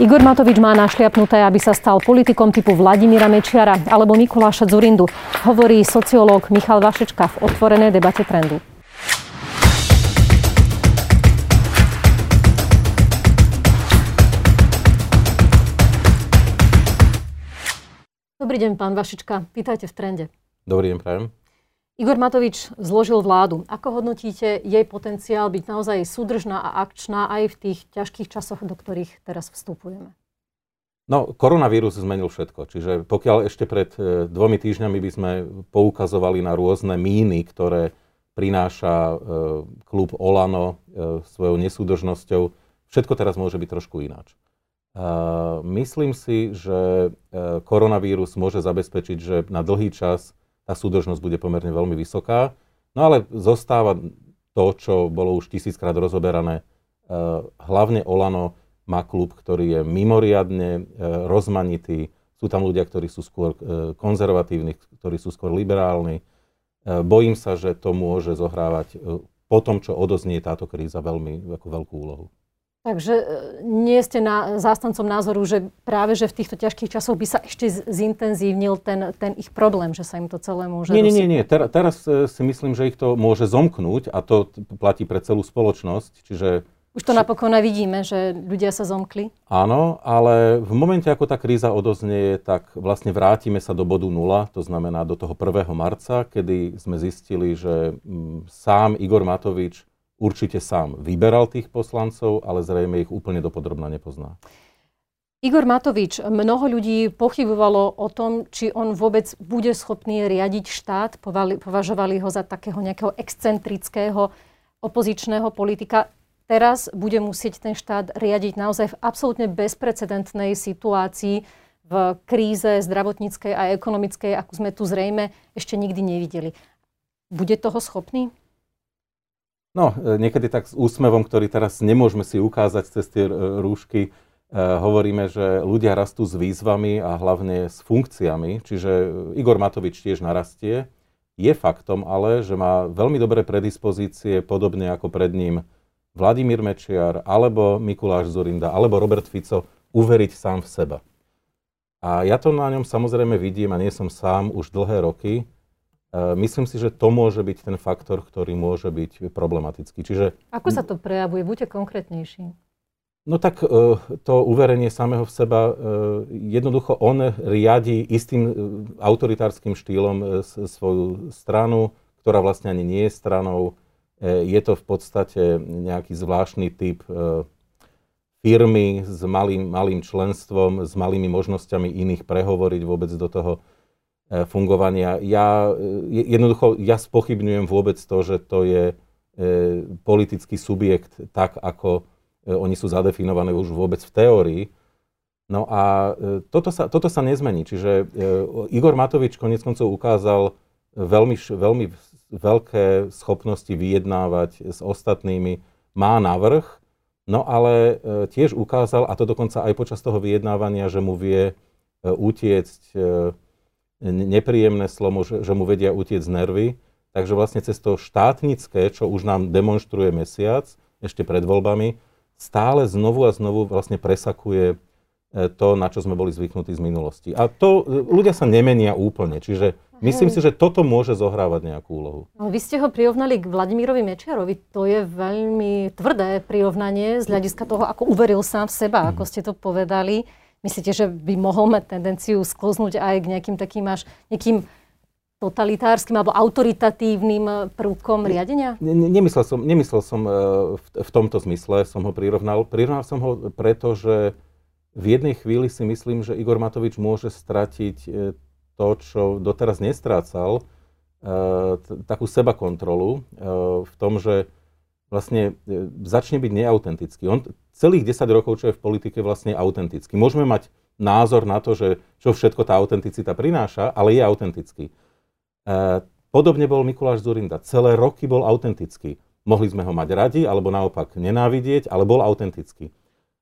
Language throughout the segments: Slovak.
Igor Matovič má našliapnuté, aby sa stal politikom typu Vladimíra Mečiara alebo Mikuláša Zurindu, hovorí sociológ Michal Vašečka v otvorenej debate trendu. Dobrý deň, pán Vašička. Vítajte v trende. Dobrý deň, prajem. Igor Matovič zložil vládu. Ako hodnotíte jej potenciál byť naozaj súdržná a akčná aj v tých ťažkých časoch, do ktorých teraz vstupujeme? No, koronavírus zmenil všetko. Čiže pokiaľ ešte pred e, dvomi týždňami by sme poukazovali na rôzne míny, ktoré prináša e, klub Olano e, svojou nesúdržnosťou, všetko teraz môže byť trošku ináč. Myslím si, že koronavírus môže zabezpečiť, že na dlhý čas tá súdržnosť bude pomerne veľmi vysoká. No ale zostáva to, čo bolo už tisíckrát rozoberané. E, hlavne Olano má klub, ktorý je mimoriadne e, rozmanitý. Sú tam ľudia, ktorí sú skôr e, konzervatívni, ktorí sú skôr liberálni. Bojím sa, že to môže zohrávať po tom, čo odoznie táto kríza veľmi ako veľkú úlohu. Takže e, nie ste na, zástancom názoru, že práve že v týchto ťažkých časoch by sa ešte zintenzívnil ten, ten ich problém, že sa im to celé môže... Nie, nie, nie, nie. Ter, teraz e, si myslím, že ich to môže zomknúť a to platí pre celú spoločnosť. Čiže už to napokon aj vidíme, že ľudia sa zomkli. Áno, ale v momente, ako tá kríza odoznie, tak vlastne vrátime sa do bodu nula, to znamená do toho 1. marca, kedy sme zistili, že mm, sám Igor Matovič určite sám vyberal tých poslancov, ale zrejme ich úplne dopodrobná nepozná. Igor Matovič, mnoho ľudí pochybovalo o tom, či on vôbec bude schopný riadiť štát. Považovali ho za takého nejakého excentrického opozičného politika. Teraz bude musieť ten štát riadiť naozaj v absolútne bezprecedentnej situácii, v kríze zdravotníckej a ekonomickej, ako sme tu zrejme ešte nikdy nevideli. Bude toho schopný? No, e, niekedy tak s úsmevom, ktorý teraz nemôžeme si ukázať cez tie e, rúšky, e, hovoríme, že ľudia rastú s výzvami a hlavne s funkciami, čiže Igor Matovič tiež narastie. Je faktom ale, že má veľmi dobré predispozície, podobne ako pred ním Vladimír Mečiar, alebo Mikuláš Zurinda, alebo Robert Fico, uveriť sám v seba. A ja to na ňom samozrejme vidím a nie som sám už dlhé roky, myslím si, že to môže byť ten faktor, ktorý môže byť problematický. Čiže... Ako sa to prejavuje? Buďte konkrétnejší. No tak eh, to uverenie samého v seba, eh, jednoducho on riadi istým autoritárskym štýlom svoju stranu, ktorá vlastne ani nie je stranou. Je to v podstate nejaký zvláštny typ firmy s malým, malým členstvom, s malými možnosťami iných prehovoriť vôbec do toho fungovania. Ja e, jednoducho, ja spochybňujem vôbec to, že to je e, politický subjekt tak, ako oni sú zadefinované už vôbec v teórii. No a toto sa, toto sa nezmení. Čiže Igor Matovič konec koncov ukázal veľmi, veľmi veľké schopnosti vyjednávať s ostatnými. Má navrh, no ale tiež ukázal, a to dokonca aj počas toho vyjednávania, že mu vie utiecť nepríjemné slovo, že, že mu vedia utiec nervy. Takže vlastne cez to štátnické, čo už nám demonstruje mesiac, ešte pred voľbami, stále znovu a znovu vlastne presakuje e, to, na čo sme boli zvyknutí z minulosti. A to e, ľudia sa nemenia úplne, čiže myslím si, že toto môže zohrávať nejakú úlohu. No, vy ste ho prirovnali k Vladimírovi Mečiarovi. To je veľmi tvrdé prirovnanie z hľadiska toho, ako uveril sám v seba, mm. ako ste to povedali. Myslíte, že by mohol mať tendenciu sklznúť aj k nejakým takým až nejakým totalitárskym alebo autoritatívnym prvkom riadenia? Ne, nemyslel som, nemyslel som e, v, v tomto zmysle, som ho prirovnal. Prirovnal som ho preto, že v jednej chvíli si myslím, že Igor Matovič môže stratiť e, to, čo doteraz nestrácal, e, takú seba kontrolu v tom, že vlastne začne byť neautentický. On celých 10 rokov, čo je v politike, vlastne autentický. Môžeme mať názor na to, že čo všetko tá autenticita prináša, ale je autentický. E, podobne bol Mikuláš Zurinda. Celé roky bol autentický. Mohli sme ho mať radi, alebo naopak nenávidieť, ale bol autentický.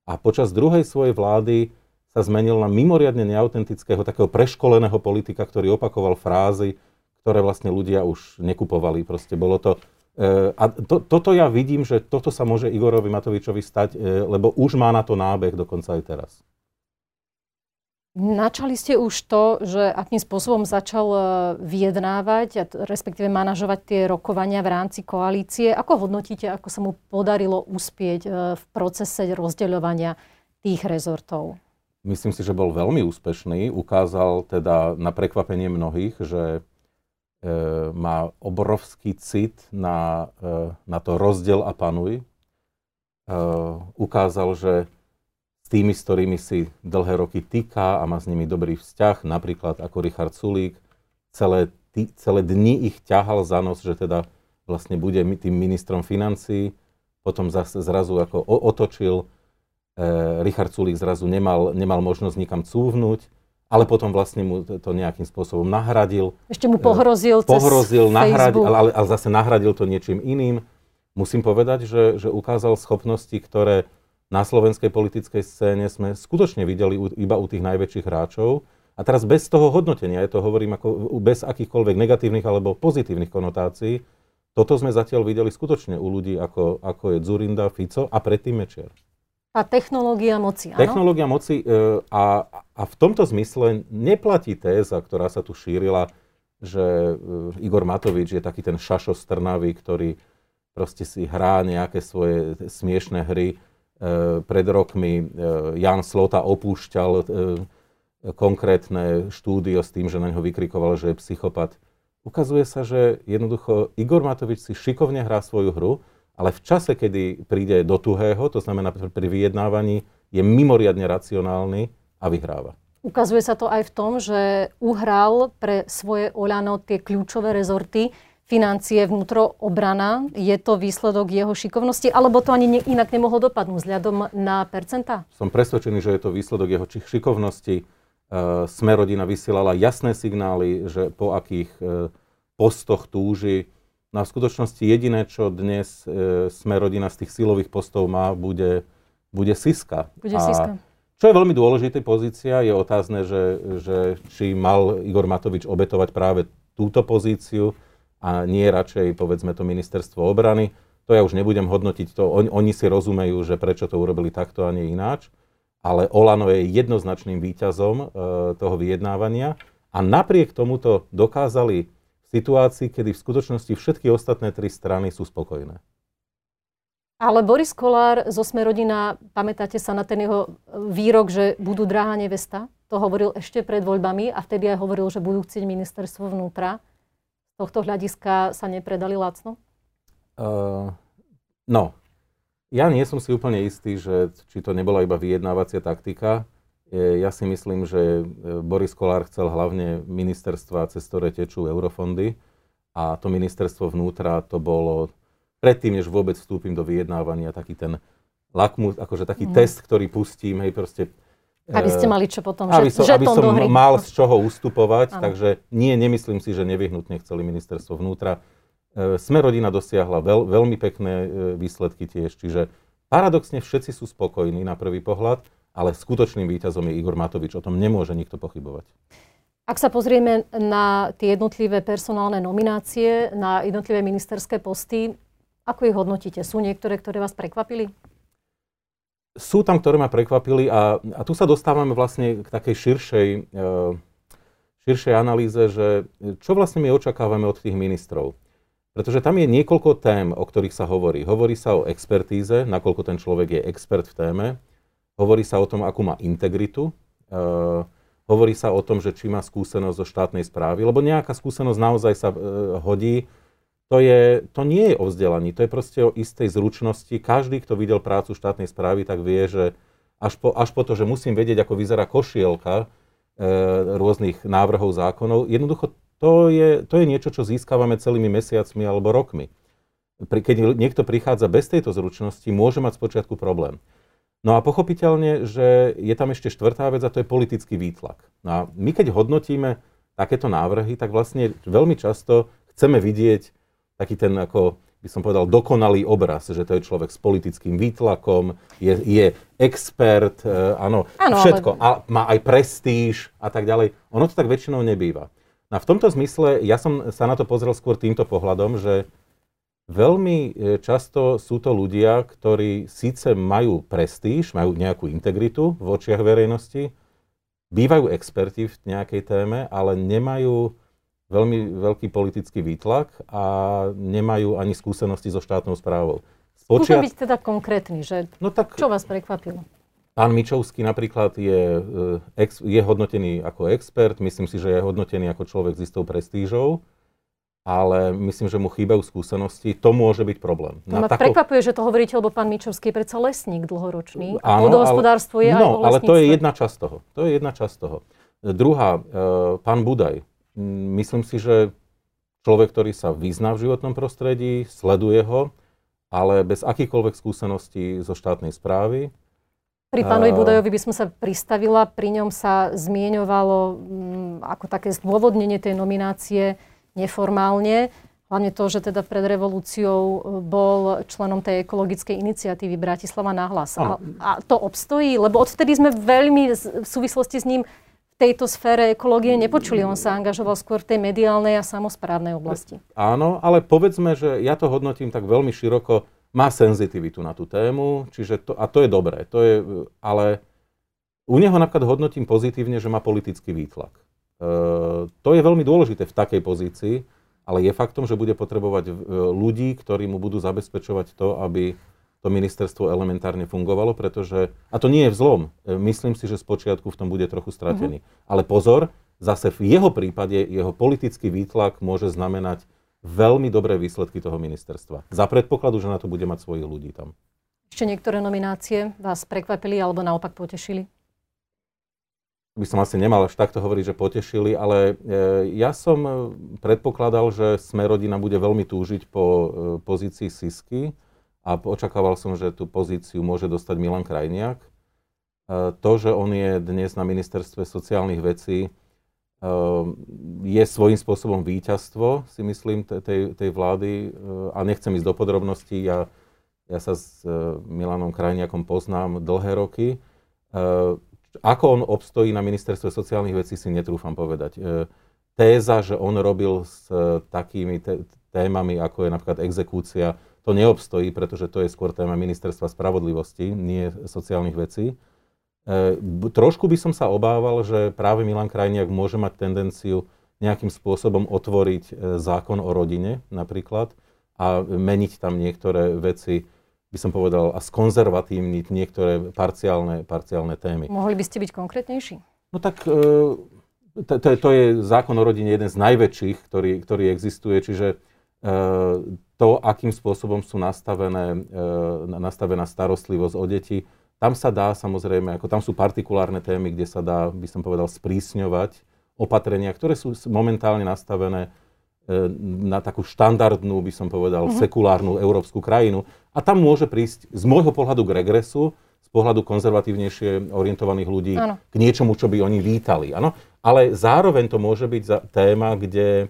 A počas druhej svojej vlády sa zmenil na mimoriadne neautentického, takého preškoleného politika, ktorý opakoval frázy, ktoré vlastne ľudia už nekupovali. Proste bolo to a to, toto ja vidím, že toto sa môže Igorovi Matovičovi stať, lebo už má na to nábeh dokonca aj teraz. Načali ste už to, že akým spôsobom začal e, vyjednávať, respektíve manažovať tie rokovania v rámci koalície. Ako hodnotíte, ako sa mu podarilo uspieť e, v procese rozdeľovania tých rezortov? Myslím si, že bol veľmi úspešný. Ukázal teda na prekvapenie mnohých, že e, má obrovský cit na, e, na to rozdiel a panuj. E, ukázal, že tými, s ktorými si dlhé roky týka a má s nimi dobrý vzťah, napríklad ako Richard Sulík, celé, tý, celé dni ich ťahal za nos, že teda vlastne bude tým ministrom financí, potom zase zrazu ako otočil, e, Richard Sulík zrazu nemal, nemal možnosť nikam cúvnuť, ale potom vlastne mu to nejakým spôsobom nahradil. Ešte mu pohrozil e, Pohrozil, nahradil, ale, ale zase nahradil to niečím iným. Musím povedať, že, že ukázal schopnosti, ktoré na slovenskej politickej scéne sme skutočne videli iba u tých najväčších hráčov. A teraz bez toho hodnotenia, ja to hovorím ako bez akýchkoľvek negatívnych alebo pozitívnych konotácií, toto sme zatiaľ videli skutočne u ľudí, ako, ako je Zurinda, Fico a predtým Mečiar. A technológia moci, áno? Technológia moci e, a, a v tomto zmysle neplatí téza, ktorá sa tu šírila, že e, Igor Matovič je taký ten šašo strnavý, ktorý proste si hrá nejaké svoje smiešné hry Eh, pred rokmi eh, Jan Slota opúšťal konkrétne štúdio s tým, že na ňo vykrikoval, že je psychopat. Ukazuje sa, že jednoducho Igor Matovič si šikovne hrá svoju hru, ale v čase, kedy príde do tuhého, to znamená pri vyjednávaní, je mimoriadne racionálny a vyhráva. Ukazuje sa to aj v tom, že uhral pre svoje Oľano tie kľúčové rezorty, financie, vnútro, obrana. Je to výsledok jeho šikovnosti, alebo to ani ne, inak nemohlo dopadnúť vzhľadom na percentá? Som presvedčený, že je to výsledok jeho šikovnosti. Uh, Smerodina vysielala jasné signály, že po akých uh, postoch túži. No a v skutočnosti jediné, čo dnes uh, Smerodina z tých silových postov má, bude, bude Siska. Bude a Siska. Čo je veľmi dôležitá pozícia, je otázne, že, že či mal Igor Matovič obetovať práve túto pozíciu, a nie radšej, povedzme, to ministerstvo obrany. To ja už nebudem hodnotiť, to on, oni si rozumejú, že prečo to urobili takto a nie ináč, ale Olano je jednoznačným výťazom e, toho vyjednávania a napriek tomuto dokázali v situácii, kedy v skutočnosti všetky ostatné tri strany sú spokojné. Ale Boris Kolár zo Smerodina, pamätáte sa na ten jeho výrok, že budú drahá nevesta? To hovoril ešte pred voľbami a vtedy aj hovoril, že budú chcieť ministerstvo vnútra tohto hľadiska sa nepredali lacno? Uh, no, ja nie som si úplne istý, že či to nebola iba vyjednávacia taktika. Ja si myslím, že e, Boris Kolár chcel hlavne ministerstva, cez ktoré tečú eurofondy a to ministerstvo vnútra to bolo predtým, než vôbec vstúpim do vyjednávania, taký ten lakmus, akože taký mm. test, ktorý pustím, hej, proste aby ste mali čo potom, aby som, že aby som mal z čoho ustupovať, ano. takže nie, nemyslím si, že nevyhnutne chceli ministerstvo vnútra. E, Sme rodina dosiahla veľ, veľmi pekné e, výsledky tiež, čiže paradoxne všetci sú spokojní na prvý pohľad, ale skutočným víťazom je Igor Matovič, o tom nemôže nikto pochybovať. Ak sa pozrieme na tie jednotlivé personálne nominácie, na jednotlivé ministerské posty, ako ich hodnotíte? Sú niektoré, ktoré vás prekvapili? sú tam, ktoré ma prekvapili a, a tu sa dostávame vlastne k takej širšej, e, širšej analýze, že čo vlastne my očakávame od tých ministrov. Pretože tam je niekoľko tém, o ktorých sa hovorí. Hovorí sa o expertíze, nakoľko ten človek je expert v téme. Hovorí sa o tom, akú má integritu. E, hovorí sa o tom, že či má skúsenosť zo štátnej správy, lebo nejaká skúsenosť naozaj sa e, hodí to, je, to nie je o vzdelaní, to je proste o istej zručnosti. Každý, kto videl prácu štátnej správy, tak vie, že až po, až po to, že musím vedieť, ako vyzerá košielka e, rôznych návrhov zákonov, jednoducho to je, to je niečo, čo získavame celými mesiacmi alebo rokmi. Pri, keď niekto prichádza bez tejto zručnosti, môže mať spočiatku problém. No a pochopiteľne, že je tam ešte štvrtá vec a to je politický výtlak. No a my keď hodnotíme takéto návrhy, tak vlastne veľmi často chceme vidieť taký ten ako by som povedal, dokonalý obraz, že to je človek s politickým výtlakom, je, je expert, e, áno, ano, všetko, ale... a má aj prestíž a tak ďalej. Ono to tak väčšinou nebýva. No a v tomto zmysle ja som sa na to pozrel skôr týmto pohľadom, že veľmi e, často sú to ľudia, ktorí síce majú prestíž, majú nejakú integritu v očiach verejnosti, bývajú experti v nejakej téme, ale nemajú veľmi veľký politický výtlak a nemajú ani skúsenosti so štátnou správou. Počiat... byť teda konkrétny, že no tak, čo vás prekvapilo? Pán Mičovský napríklad je, e, je hodnotený ako expert, myslím si, že je hodnotený ako človek s istou prestížou, ale myslím, že mu chýbajú skúsenosti. To môže byť problém. To ma tako... prekvapuje, že to hovoríte, lebo pán Mičovský je predsa lesník dlhoročný. Áno, vodohospodárstvo je no, ale to je jedna časť toho. To je jedna časť toho. Druhá, e, pán Budaj. Myslím si, že človek, ktorý sa vyzná v životnom prostredí, sleduje ho, ale bez akýchkoľvek skúseností zo štátnej správy, pri pánovi Budajovi by som sa pristavila, pri ňom sa zmieňovalo m, mm, ako také zdôvodnenie tej nominácie neformálne, hlavne to, že teda pred revolúciou e, bol členom tej ekologickej iniciatívy Bratislava nahlas. A, a to obstojí, lebo odtedy sme veľmi v súvislosti s ním v tejto sfére ekológie nepočuli. On sa angažoval skôr v tej mediálnej a samozprávnej oblasti. Áno, ale povedzme, že ja to hodnotím tak veľmi široko má senzitivitu na tú tému, čiže to, a to je dobré. To je, ale u neho napríklad hodnotím pozitívne, že má politický výtlak. E, to je veľmi dôležité v takej pozícii, ale je faktom, že bude potrebovať e, ľudí, ktorí mu budú zabezpečovať to, aby to ministerstvo elementárne fungovalo, pretože, a to nie je vzlom, e, myslím si, že z počiatku v tom bude trochu stratený. Mm-hmm. Ale pozor, zase v jeho prípade jeho politický výtlak môže znamenať veľmi dobré výsledky toho ministerstva. Za predpokladu, že na to bude mať svojich ľudí tam. Ešte niektoré nominácie vás prekvapili alebo naopak potešili? By som asi nemal až takto hovoriť, že potešili, ale e, ja som e, predpokladal, že sme rodina bude veľmi túžiť po e, pozícii Sisky a očakával som, že tú pozíciu môže dostať Milan Krajniak. To, že on je dnes na ministerstve sociálnych vecí, je svojím spôsobom víťazstvo, si myslím, tej, tej vlády a nechcem ísť do podrobností. Ja, ja sa s Milanom Krajniakom poznám dlhé roky. Ako on obstojí na ministerstve sociálnych vecí, si netrúfam povedať. Téza, že on robil s takými témami, ako je napríklad exekúcia, to neobstojí, pretože to je skôr téma ministerstva spravodlivosti, nie sociálnych vecí. E, trošku by som sa obával, že práve Milan Krajniak môže mať tendenciu nejakým spôsobom otvoriť e, zákon o rodine napríklad a meniť tam niektoré veci, by som povedal, a skonzervatívniť niektoré parciálne, parciálne témy. Mohli by ste byť konkrétnejší? No tak e, to, to, to je zákon o rodine jeden z najväčších, ktorý, ktorý existuje, čiže to, akým spôsobom sú nastavené, nastavená starostlivosť o deti, tam sa dá samozrejme, ako tam sú partikulárne témy, kde sa dá, by som povedal, sprísňovať opatrenia, ktoré sú momentálne nastavené e, na takú štandardnú, by som povedal, mm-hmm. sekulárnu európsku krajinu. A tam môže prísť z môjho pohľadu k regresu, z pohľadu konzervatívnejšie orientovaných ľudí ano. k niečomu, čo by oni vítali. Ano? Ale zároveň to môže byť za téma, kde,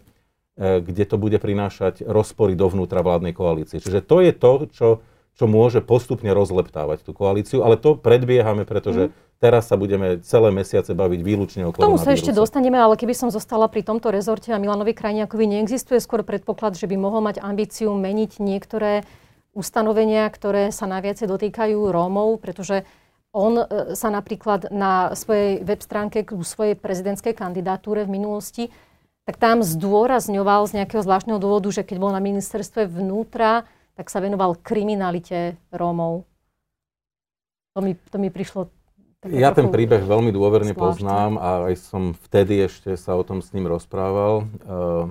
e, kde to bude prinášať rozpory dovnútra vládnej koalície. Čiže to je to, čo čo môže postupne rozleptávať tú koalíciu, ale to predbiehame, pretože mm. teraz sa budeme celé mesiace baviť výlučne o K tomu sa ešte dostaneme, ale keby som zostala pri tomto rezorte a Milanovi Krajniakovi, neexistuje skôr predpoklad, že by mohol mať ambíciu meniť niektoré ustanovenia, ktoré sa najviac dotýkajú Rómov, pretože on e, sa napríklad na svojej web stránke k svojej prezidentskej kandidatúre v minulosti, tak tam zdôrazňoval z nejakého zvláštneho dôvodu, že keď bol na ministerstve vnútra, tak sa venoval kriminalite Rómov. To mi, to mi prišlo ja ten príbeh veľmi dôverne zvláštne. poznám a aj som vtedy ešte sa o tom s ním rozprával. Uh,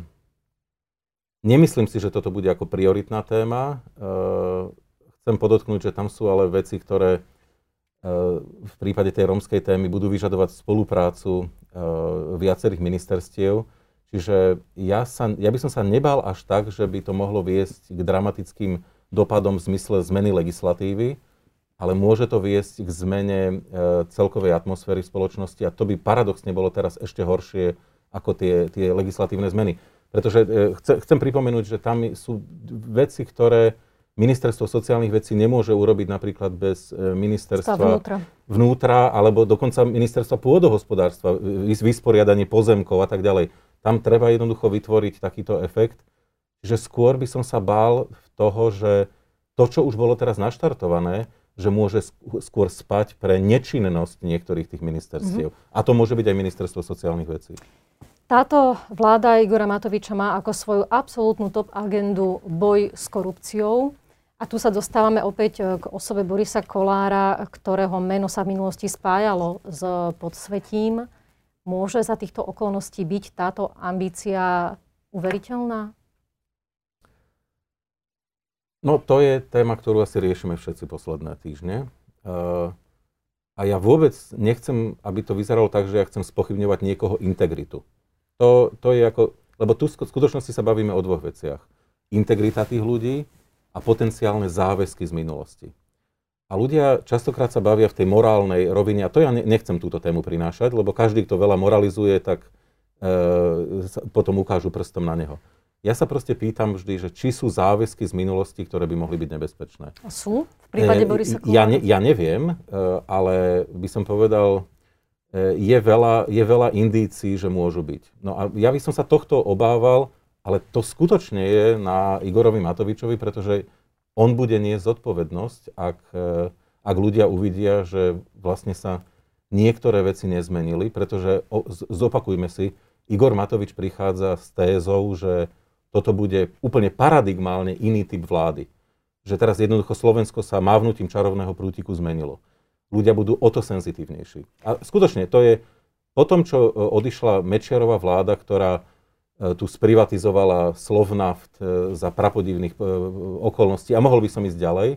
nemyslím si, že toto bude ako prioritná téma. Uh, chcem podotknúť, že tam sú ale veci, ktoré uh, v prípade tej rómskej témy budú vyžadovať spoluprácu viacerých ministerstiev Čiže ja, sa, ja by som sa nebal až tak, že by to mohlo viesť k dramatickým dopadom v zmysle zmeny legislatívy, ale môže to viesť k zmene e, celkovej atmosféry v spoločnosti a to by paradoxne bolo teraz ešte horšie ako tie, tie legislatívne zmeny. Pretože e, chce, chcem pripomenúť, že tam sú veci, ktoré ministerstvo sociálnych vecí nemôže urobiť napríklad bez e, ministerstva vnútra. vnútra alebo dokonca ministerstva pôdohospodárstva, vysporiadanie pozemkov a tak ďalej. Tam treba jednoducho vytvoriť takýto efekt. Čiže skôr by som sa bál toho, že to, čo už bolo teraz naštartované, že môže skôr spať pre nečinnosť niektorých tých ministerstiev. Mm-hmm. A to môže byť aj ministerstvo sociálnych vecí. Táto vláda Igora Matoviča má ako svoju absolútnu top agendu boj s korupciou. A tu sa dostávame opäť e, k osobe Borisa Kolára, ktorého meno sa v minulosti spájalo s podsvetím. Môže za týchto okolností byť táto ambícia uveriteľná? No to je téma, ktorú asi riešime všetci posledné týždne. Uh, a ja vôbec nechcem, aby to vyzeralo tak, že ja chcem spochybňovať niekoho integritu. To, to je ako, lebo tu v skutočnosti sa bavíme o dvoch veciach. Integrita tých ľudí a potenciálne záväzky z minulosti. A ľudia častokrát sa bavia v tej morálnej rovine, a to ja nechcem túto tému prinášať, lebo každý, kto veľa moralizuje, tak e, potom ukážu prstom na neho. Ja sa proste pýtam vždy, že či sú záväzky z minulosti, ktoré by mohli byť nebezpečné. A sú? V prípade e, Borisa Kolára? Ja, ne, ja neviem, e, ale by som povedal, e, je veľa, je veľa indícií, že môžu byť. No a ja by som sa tohto obával, ale to skutočne je na Igorovi Matovičovi, pretože on bude niesť zodpovednosť, ak, e, ak ľudia uvidia, že vlastne sa niektoré veci nezmenili, pretože zopakujme si, Igor Matovič prichádza s tézou, že toto bude úplne paradigmálne iný typ vlády. Že teraz jednoducho Slovensko sa mávnutím čarovného prútiku zmenilo. Ľudia budú o to senzitívnejší. A skutočne, to je po tom, čo e, odišla Mečiarová vláda, ktorá tu sprivatizovala Slovnaft e, za prapodivných okolností a mohol by som ísť ďalej.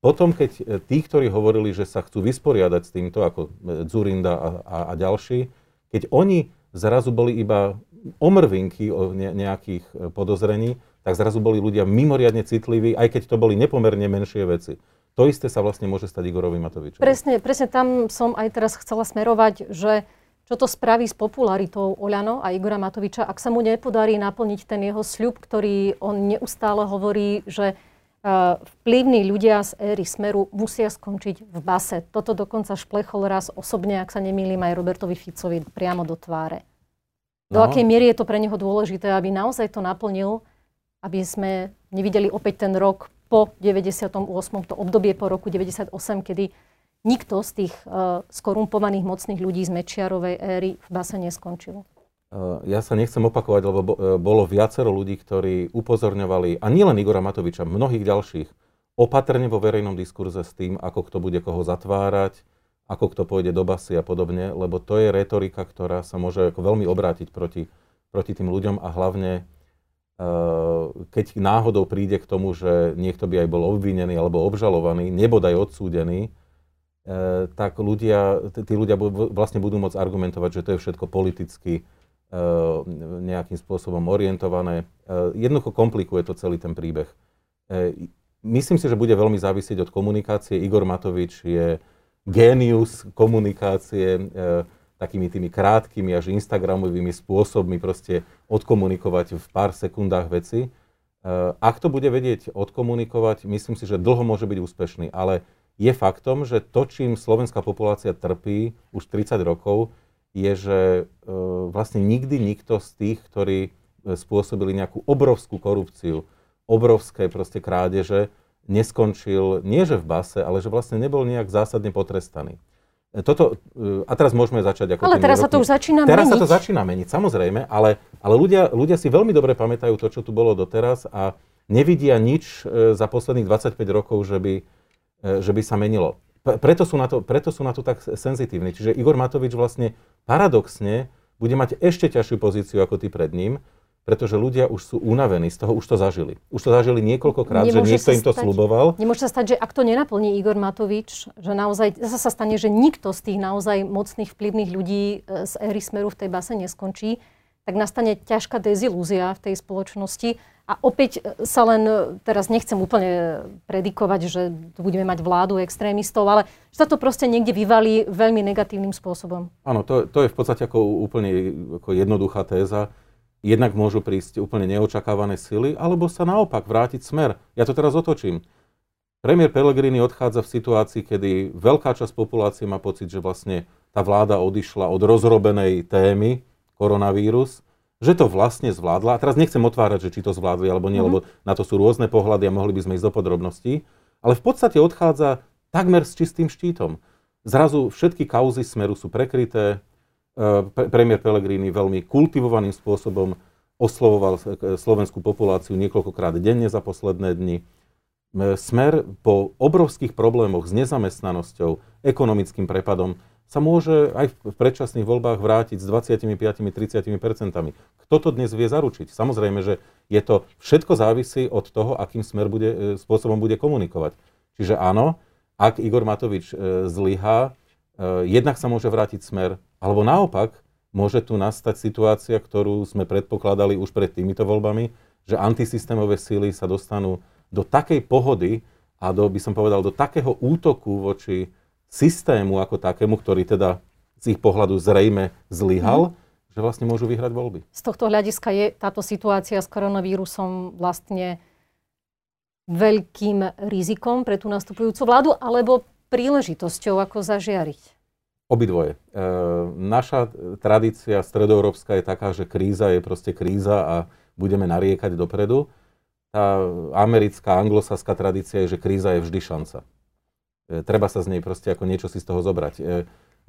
Potom, keď tí, ktorí hovorili, že sa chcú vysporiadať s týmto, ako Zurinda a, a, a ďalší, keď oni zrazu boli iba omrvinky o nejakých e, podozrení, tak zrazu boli ľudia mimoriadne citliví, aj keď to boli nepomerne menšie veci. To isté sa vlastne môže stať Igorovi Matovičovi. Presne, presne tam som aj teraz chcela smerovať, že čo to spraví s popularitou Oľano a Igora Matoviča, ak sa mu nepodarí naplniť ten jeho sľub, ktorý on neustále hovorí, že uh, vplyvní ľudia z éry Smeru musia skončiť v base. Toto dokonca šplechol raz osobne, ak sa nemýlim, aj Robertovi Ficovi priamo do tváre. Do no. akej miery je to pre neho dôležité, aby naozaj to naplnil, aby sme nevideli opäť ten rok po 98. to obdobie po roku 98, kedy nikto z tých uh, skorumpovaných mocných ľudí z Mečiarovej éry v base neskončil. Uh, ja sa nechcem opakovať, lebo bo, uh, bolo viacero ľudí, ktorí upozorňovali, a nielen Igora Matoviča, mnohých ďalších, opatrne vo verejnom diskurze s tým, ako kto bude koho zatvárať, ako kto pôjde do basy a podobne, lebo to je retorika, ktorá sa môže ako veľmi obrátiť proti, proti tým ľuďom a hlavne keď náhodou príde k tomu, že niekto by aj bol obvinený alebo obžalovaný, nebodaj odsúdený, tak ľudia, tí ľudia vlastne budú môcť argumentovať, že to je všetko politicky uh, nejakým spôsobom orientované. Jednoducho komplikuje to celý ten príbeh. Myslím si, že bude veľmi závisieť od komunikácie. Igor Matovič je génius komunikácie takými tými krátkými až Instagramovými spôsobmi proste odkomunikovať v pár sekundách veci. Ak to bude vedieť odkomunikovať, myslím si, že dlho môže byť úspešný, ale je faktom, že to, čím slovenská populácia trpí už 30 rokov, je, že e, vlastne nikdy nikto z tých, ktorí e, spôsobili nejakú obrovskú korupciu, obrovské proste krádeže, neskončil nie že v base, ale že vlastne nebol nejak zásadne potrestaný. E, toto, a teraz môžeme začať ako Ale teraz sa to už začína teraz meniť. sa to začína meniť, samozrejme, ale, ale ľudia, ľudia si veľmi dobre pamätajú to, čo tu bolo doteraz a nevidia nič za posledných 25 rokov, že by, že by sa menilo. Preto sú, na to, preto sú na to tak senzitívni. Čiže Igor Matovič vlastne paradoxne bude mať ešte ťažšiu pozíciu ako ty pred ním, pretože ľudia už sú unavení z toho, už to zažili. Už to zažili niekoľkokrát, že niekto im to stať, sluboval. Nemôže sa stať, že ak to nenaplní Igor Matovič, že naozaj, zase sa stane, že nikto z tých naozaj mocných, vplyvných ľudí e, z éry Smeru v tej base neskončí, tak nastane ťažká dezilúzia v tej spoločnosti. A opäť e, sa len, e, teraz nechcem úplne predikovať, že tu budeme mať vládu extrémistov, ale že sa to proste niekde vyvalí veľmi negatívnym spôsobom. Áno, to, to je v podstate ako úplne ako jednoduchá téza jednak môžu prísť úplne neočakávané sily, alebo sa naopak vrátiť smer. Ja to teraz otočím. Premiér Pellegrini odchádza v situácii, kedy veľká časť populácie má pocit, že vlastne tá vláda odišla od rozrobenej témy koronavírus že to vlastne zvládla. A teraz nechcem otvárať, že či to zvládli alebo nie, mm-hmm. lebo na to sú rôzne pohľady a mohli by sme ísť do podrobností. Ale v podstate odchádza takmer s čistým štítom. Zrazu všetky kauzy Smeru sú prekryté. E, pre, premiér Pellegrini veľmi kultivovaným spôsobom oslovoval slovenskú populáciu niekoľkokrát denne za posledné dni. E, Smer po obrovských problémoch s nezamestnanosťou, ekonomickým prepadom sa môže aj v predčasných voľbách vrátiť s 25-30 percentami. Kto to dnes vie zaručiť? Samozrejme, že je to všetko závisí od toho, akým smer bude, e, spôsobom bude komunikovať. Čiže áno, ak Igor Matovič e, zlyhá, e, jednak sa môže vrátiť smer, alebo naopak, môže tu nastať situácia, ktorú sme predpokladali už pred týmito voľbami, že antisystémové síly sa dostanú do takej pohody a do, by som povedal, do takého útoku voči systému ako takému, ktorý teda z ich pohľadu zrejme zlyhal, mm. že vlastne môžu vyhrať voľby. Z tohto hľadiska je táto situácia s koronavírusom vlastne veľkým rizikom pre tú nastupujúcu vládu alebo príležitosťou, ako zažiariť? Obidvoje. E, naša tradícia stredoeurópska je taká, že kríza je proste kríza a budeme nariekať dopredu. Tá americká, anglosaská tradícia je, že kríza je vždy šanca. E, treba sa z nej proste ako niečo si z toho zobrať. E,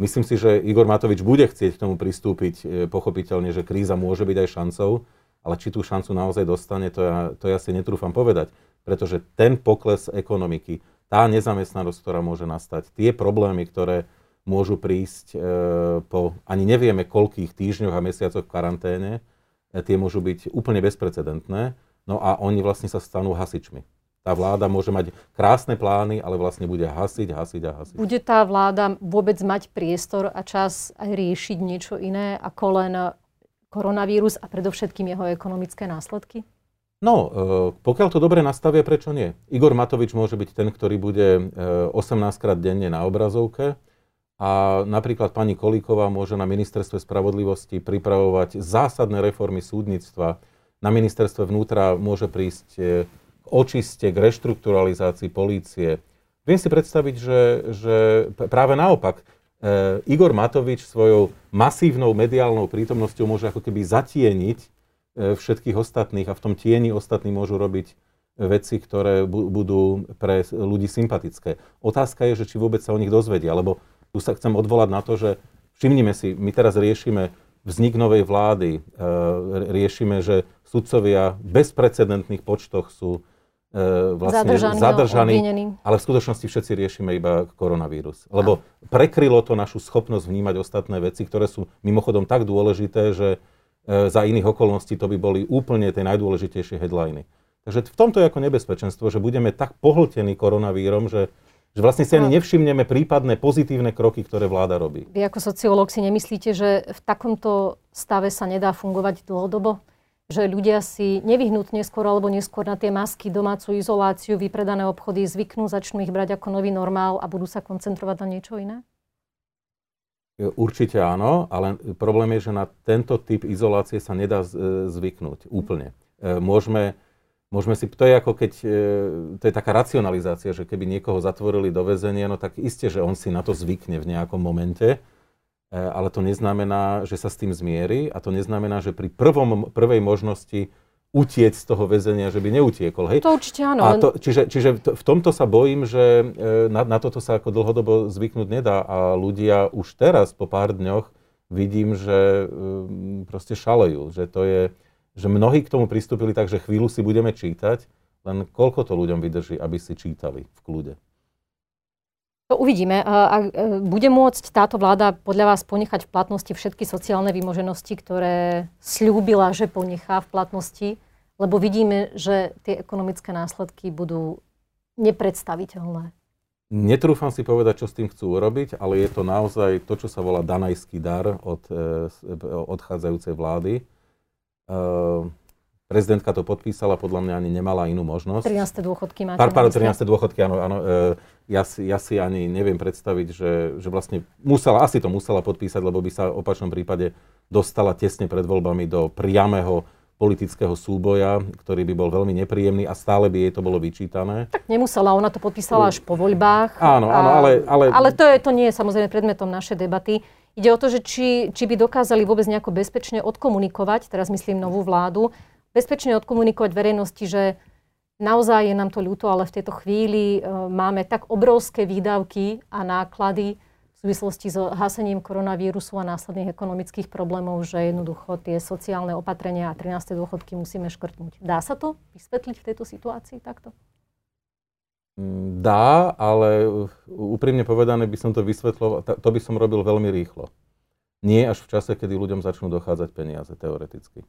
myslím si, že Igor Matovič bude chcieť k tomu pristúpiť e, pochopiteľne, že kríza môže byť aj šancou, ale či tú šancu naozaj dostane, to ja, to ja si netrúfam povedať. Pretože ten pokles ekonomiky, tá nezamestnanosť, ktorá môže nastať, tie problémy, ktoré môžu prísť po ani nevieme koľkých týždňoch a mesiacoch v karanténe, tie môžu byť úplne bezprecedentné. No a oni vlastne sa stanú hasičmi tá vláda môže mať krásne plány, ale vlastne bude hasiť, hasiť a hasiť. Bude tá vláda vôbec mať priestor a čas aj riešiť niečo iné ako len koronavírus a predovšetkým jeho ekonomické následky? No, e, pokiaľ to dobre nastavia, prečo nie? Igor Matovič môže byť ten, ktorý bude 18 e, krát denne na obrazovke a napríklad pani Kolíková môže na ministerstve spravodlivosti pripravovať zásadné reformy súdnictva. Na ministerstve vnútra môže prísť e, očiste, k reštrukturalizácii polície. Viem si predstaviť, že, že práve naopak, e, Igor Matovič svojou masívnou mediálnou prítomnosťou môže ako keby zatieniť e, všetkých ostatných a v tom tieni ostatní môžu robiť veci, ktoré bu- budú pre ľudí sympatické. Otázka je, že či vôbec sa o nich dozvedia, lebo tu sa chcem odvolať na to, že všimnime si, my teraz riešime vznik novej vlády, e, riešime, že sudcovia v bezprecedentných počtoch sú e, vlastne zadržaný, zadržaní, ale v skutočnosti všetci riešime iba koronavírus. Lebo prekrylo to našu schopnosť vnímať ostatné veci, ktoré sú mimochodom tak dôležité, že e, za iných okolností to by boli úplne tie najdôležitejšie headliny. Takže v tomto je ako nebezpečenstvo, že budeme tak pohltení koronavírom, že, že vlastne si ani no. nevšimneme prípadné pozitívne kroky, ktoré vláda robí. Vy ako sociológ si nemyslíte, že v takomto stave sa nedá fungovať dlhodobo? Že ľudia si nevyhnutne skôr alebo neskôr na tie masky, domácu izoláciu, vypredané obchody zvyknú, začnú ich brať ako nový normál a budú sa koncentrovať na niečo iné? Určite áno, ale problém je, že na tento typ izolácie sa nedá e, zvyknúť úplne. E, môžeme, môžeme si, to je ako keď, e, to je taká racionalizácia, že keby niekoho zatvorili do väzenia, no tak isté, že on si na to zvykne v nejakom momente, E, ale to neznamená, že sa s tým zmierí a to neznamená, že pri prvom, prvej možnosti utiec z toho väzenia, že by neutiekol. Hej? To určite áno. A to, čiže čiže v tomto sa bojím, že e, na, na toto sa ako dlhodobo zvyknúť nedá a ľudia už teraz po pár dňoch vidím, že e, proste šalejú, že to je, že mnohí k tomu pristúpili tak, že chvíľu si budeme čítať, len koľko to ľuďom vydrží, aby si čítali v kľude. To uvidíme. A e, bude môcť táto vláda podľa vás ponechať v platnosti všetky sociálne vymoženosti, ktoré slúbila, že ponechá v platnosti? Lebo vidíme, že tie ekonomické následky budú nepredstaviteľné. Netrúfam si povedať, čo s tým chcú urobiť, ale je to naozaj to, čo sa volá danajský dar od e, odchádzajúcej vlády. E, Prezidentka to podpísala, podľa mňa ani nemala inú možnosť. 13. dôchodky máte. Pár, pár 13. dôchodky, áno. áno e, ja, si, ja si ani neviem predstaviť, že, že vlastne musela, asi to musela podpísať, lebo by sa v opačnom prípade dostala tesne pred voľbami do priamého politického súboja, ktorý by bol veľmi nepríjemný a stále by jej to bolo vyčítané. Tak nemusela, ona to podpísala až po voľbách. Áno, áno, ale... Ale, ale to, je, to nie je samozrejme predmetom našej debaty. Ide o to, že či, či by dokázali vôbec nejako bezpečne odkomunikovať, teraz myslím novú vládu, bezpečne odkomunikovať verejnosti, že naozaj je nám to ľúto, ale v tejto chvíli e, máme tak obrovské výdavky a náklady v súvislosti s hasením koronavírusu a následných ekonomických problémov, že jednoducho tie sociálne opatrenia a 13. dôchodky musíme škrtnúť. Dá sa to vysvetliť v tejto situácii takto? Mm, dá, ale úprimne povedané by som to vysvetloval, to by som robil veľmi rýchlo. Nie až v čase, kedy ľuďom začnú dochádzať peniaze, teoreticky.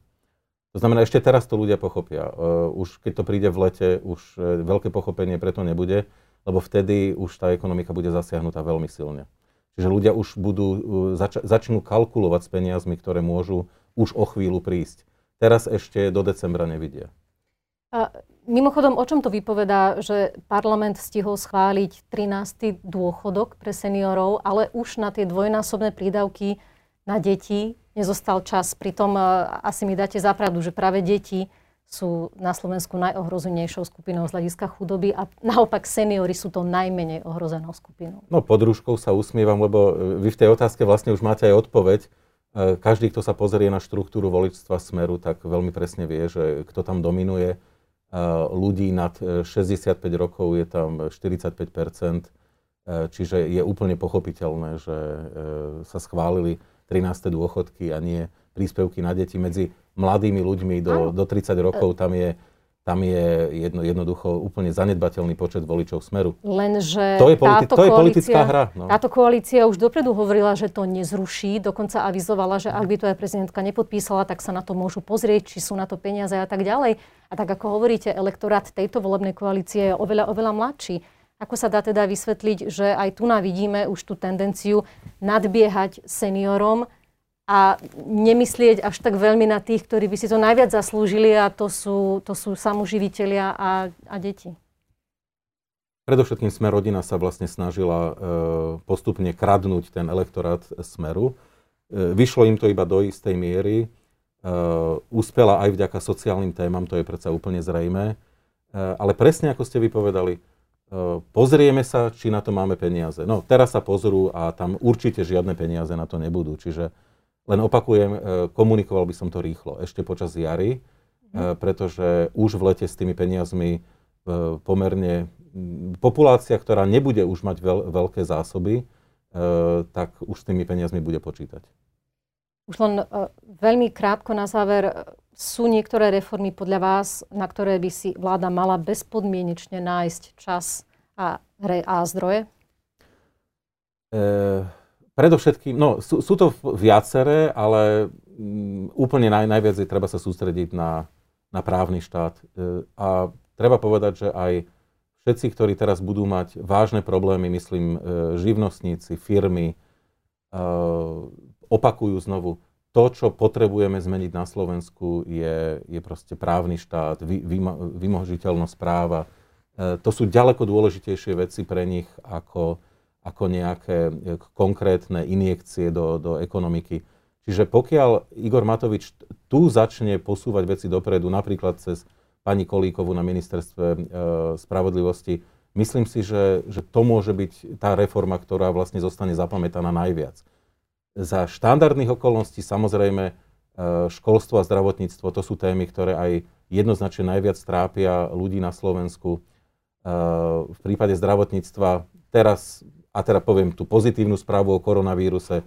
To znamená, ešte teraz to ľudia pochopia. Uh, už keď to príde v lete, už uh, veľké pochopenie preto nebude, lebo vtedy už tá ekonomika bude zasiahnutá veľmi silne. Čiže ľudia už budú, uh, zač- začnú kalkulovať s peniazmi, ktoré môžu už o chvíľu prísť. Teraz ešte do decembra nevidia. A Mimochodom, o čom to vypovedá, že parlament stihol schváliť 13. dôchodok pre seniorov, ale už na tie dvojnásobné prídavky na deti nezostal čas. Pritom e, asi mi dáte zapravdu, že práve deti sú na Slovensku najohrozenejšou skupinou z hľadiska chudoby a naopak seniory sú to najmenej ohrozenou skupinou. No pod rúškou sa usmievam, lebo e, vy v tej otázke vlastne už máte aj odpoveď. E, každý, kto sa pozrie na štruktúru voličstva Smeru, tak veľmi presne vie, že kto tam dominuje ľudí nad 65 e, rokov je tam 45 e, čiže je úplne pochopiteľné, že sa schválili 13. dôchodky a nie príspevky na deti medzi mladými ľuďmi do, do 30 rokov. Tam je tam je jedno, jednoducho úplne zanedbateľný počet voličov Smeru. Lenže to je, politi- táto to je politická hra. No. Táto koalícia už dopredu hovorila, že to nezruší, dokonca avizovala, že ak by to aj prezidentka nepodpísala, tak sa na to môžu pozrieť, či sú na to peniaze a tak ďalej. A tak ako hovoríte, elektorát tejto volebnej koalície je oveľa, oveľa mladší. Ako sa dá teda vysvetliť, že aj tu vidíme už tú tendenciu nadbiehať seniorom, a nemyslieť až tak veľmi na tých, ktorí by si to najviac zaslúžili a to sú, to sú samoživiteľia a, a deti. Predovšetkým Sme rodina sa vlastne snažila e, postupne kradnúť ten elektorát Smeru. E, vyšlo im to iba do istej miery. E, uspela aj vďaka sociálnym témam, to je predsa úplne zrejmé. E, ale presne ako ste vypovedali, pozrieme sa, či na to máme peniaze. No teraz sa pozrú a tam určite žiadne peniaze na to nebudú. Čiže len opakujem, e, komunikoval by som to rýchlo, ešte počas jary, mm. pretože už v lete s tými peniazmi e, pomerne populácia, ktorá nebude už mať veľ, veľké zásoby, tak už s tými peniazmi bude počítať. Už len veľmi krátko na záver, sú niektoré reformy podľa vás, na ktoré by si vláda mala bezpodmienečne nájsť čas a, a zdroje? E, Predovšetkým, no sú, sú to viaceré, ale m, mm, úplne naj, najviac je treba sa sústrediť na, na právny štát. E, a treba povedať, že aj všetci, ktorí teraz budú mať vážne problémy, myslím, e, živnostníci, firmy, e, opakujú znovu, to, čo potrebujeme zmeniť na Slovensku, je, je proste právny štát, vy, vymožiteľnosť práva. E, to sú ďaleko dôležitejšie veci pre nich ako ako nejaké e, konkrétne injekcie do, do ekonomiky. Čiže pokiaľ Igor Matovič tu začne posúvať veci dopredu, napríklad cez pani Kolíkovu na ministerstve e, spravodlivosti, myslím si, že, že to môže byť tá reforma, ktorá vlastne zostane zapamätaná najviac. Za štandardných okolností samozrejme e, školstvo a zdravotníctvo to sú témy, ktoré aj jednoznačne najviac trápia ľudí na Slovensku. E, v prípade zdravotníctva teraz a teda poviem tú pozitívnu správu o koronavíruse,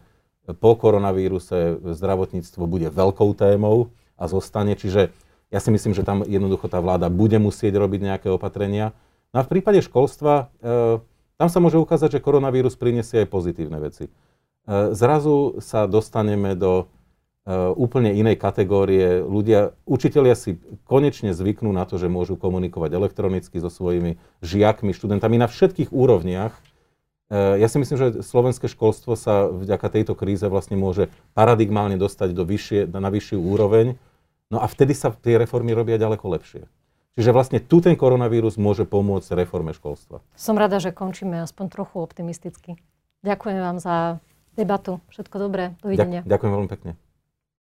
po koronavíruse zdravotníctvo bude veľkou témou a zostane, čiže ja si myslím, že tam jednoducho tá vláda bude musieť robiť nejaké opatrenia. No a v prípade školstva, e, tam sa môže ukázať, že koronavírus prinesie aj pozitívne veci. E, zrazu sa dostaneme do e, úplne inej kategórie. Ľudia, učitelia si konečne zvyknú na to, že môžu komunikovať elektronicky so svojimi žiakmi, študentami na všetkých úrovniach Eh, ja si myslím, že slovenské školstvo sa vďaka tejto kríze vlastne môže paradigmálne dostať do vyššie, na vyššiu úroveň, no a vtedy sa tie reformy robia ďaleko lepšie. Čiže vlastne tu ten koronavírus môže pomôcť reforme školstva. Som rada, že končíme aspoň trochu optimisticky. Ďakujem vám za debatu. Všetko dobré. Dovidenia. Ďakujem veľmi pekne.